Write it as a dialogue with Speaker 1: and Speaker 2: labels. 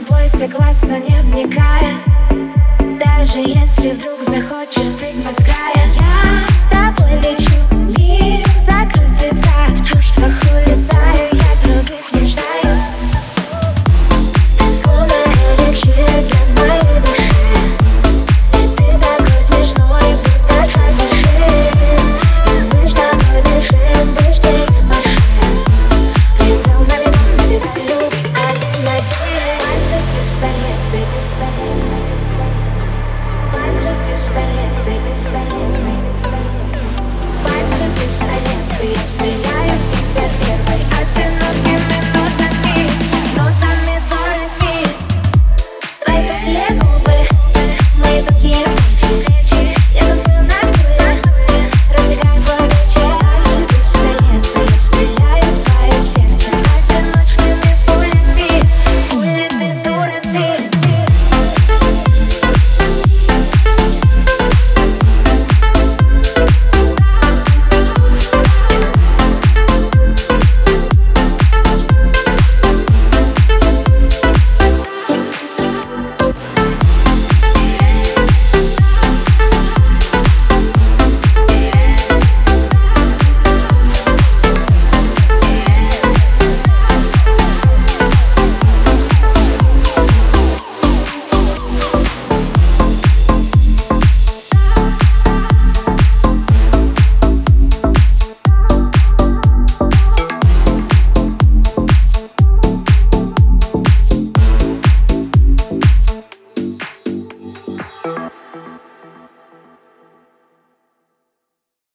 Speaker 1: тобой согласна, не вникая. Даже если вдруг захочешь спрыгнуть с края. Я